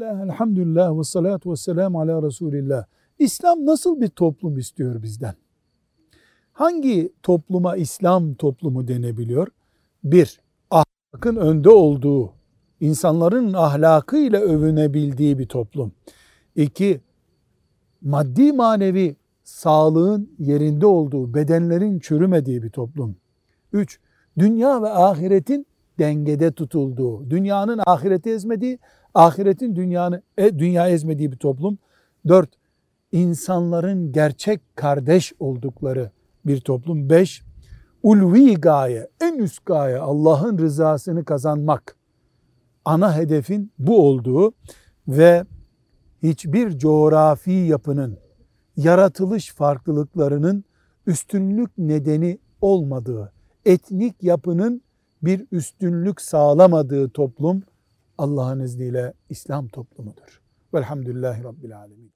Bismillah, elhamdülillah ve salatu ve selamu ala Resulillah. İslam nasıl bir toplum istiyor bizden? Hangi topluma İslam toplumu denebiliyor? Bir, ahlakın önde olduğu, insanların ahlakıyla övünebildiği bir toplum. İki, maddi manevi sağlığın yerinde olduğu, bedenlerin çürümediği bir toplum. Üç, dünya ve ahiretin dengede tutulduğu, dünyanın ahireti ezmediği, ahiretin dünyanı, e, dünya ezmediği bir toplum. Dört, insanların gerçek kardeş oldukları bir toplum. Beş, ulvi gaye, en üst gaye Allah'ın rızasını kazanmak. Ana hedefin bu olduğu ve hiçbir coğrafi yapının, yaratılış farklılıklarının üstünlük nedeni olmadığı, etnik yapının bir üstünlük sağlamadığı toplum Allah'ın izniyle İslam toplumudur. Velhamdülillahi Rabbil Alemin.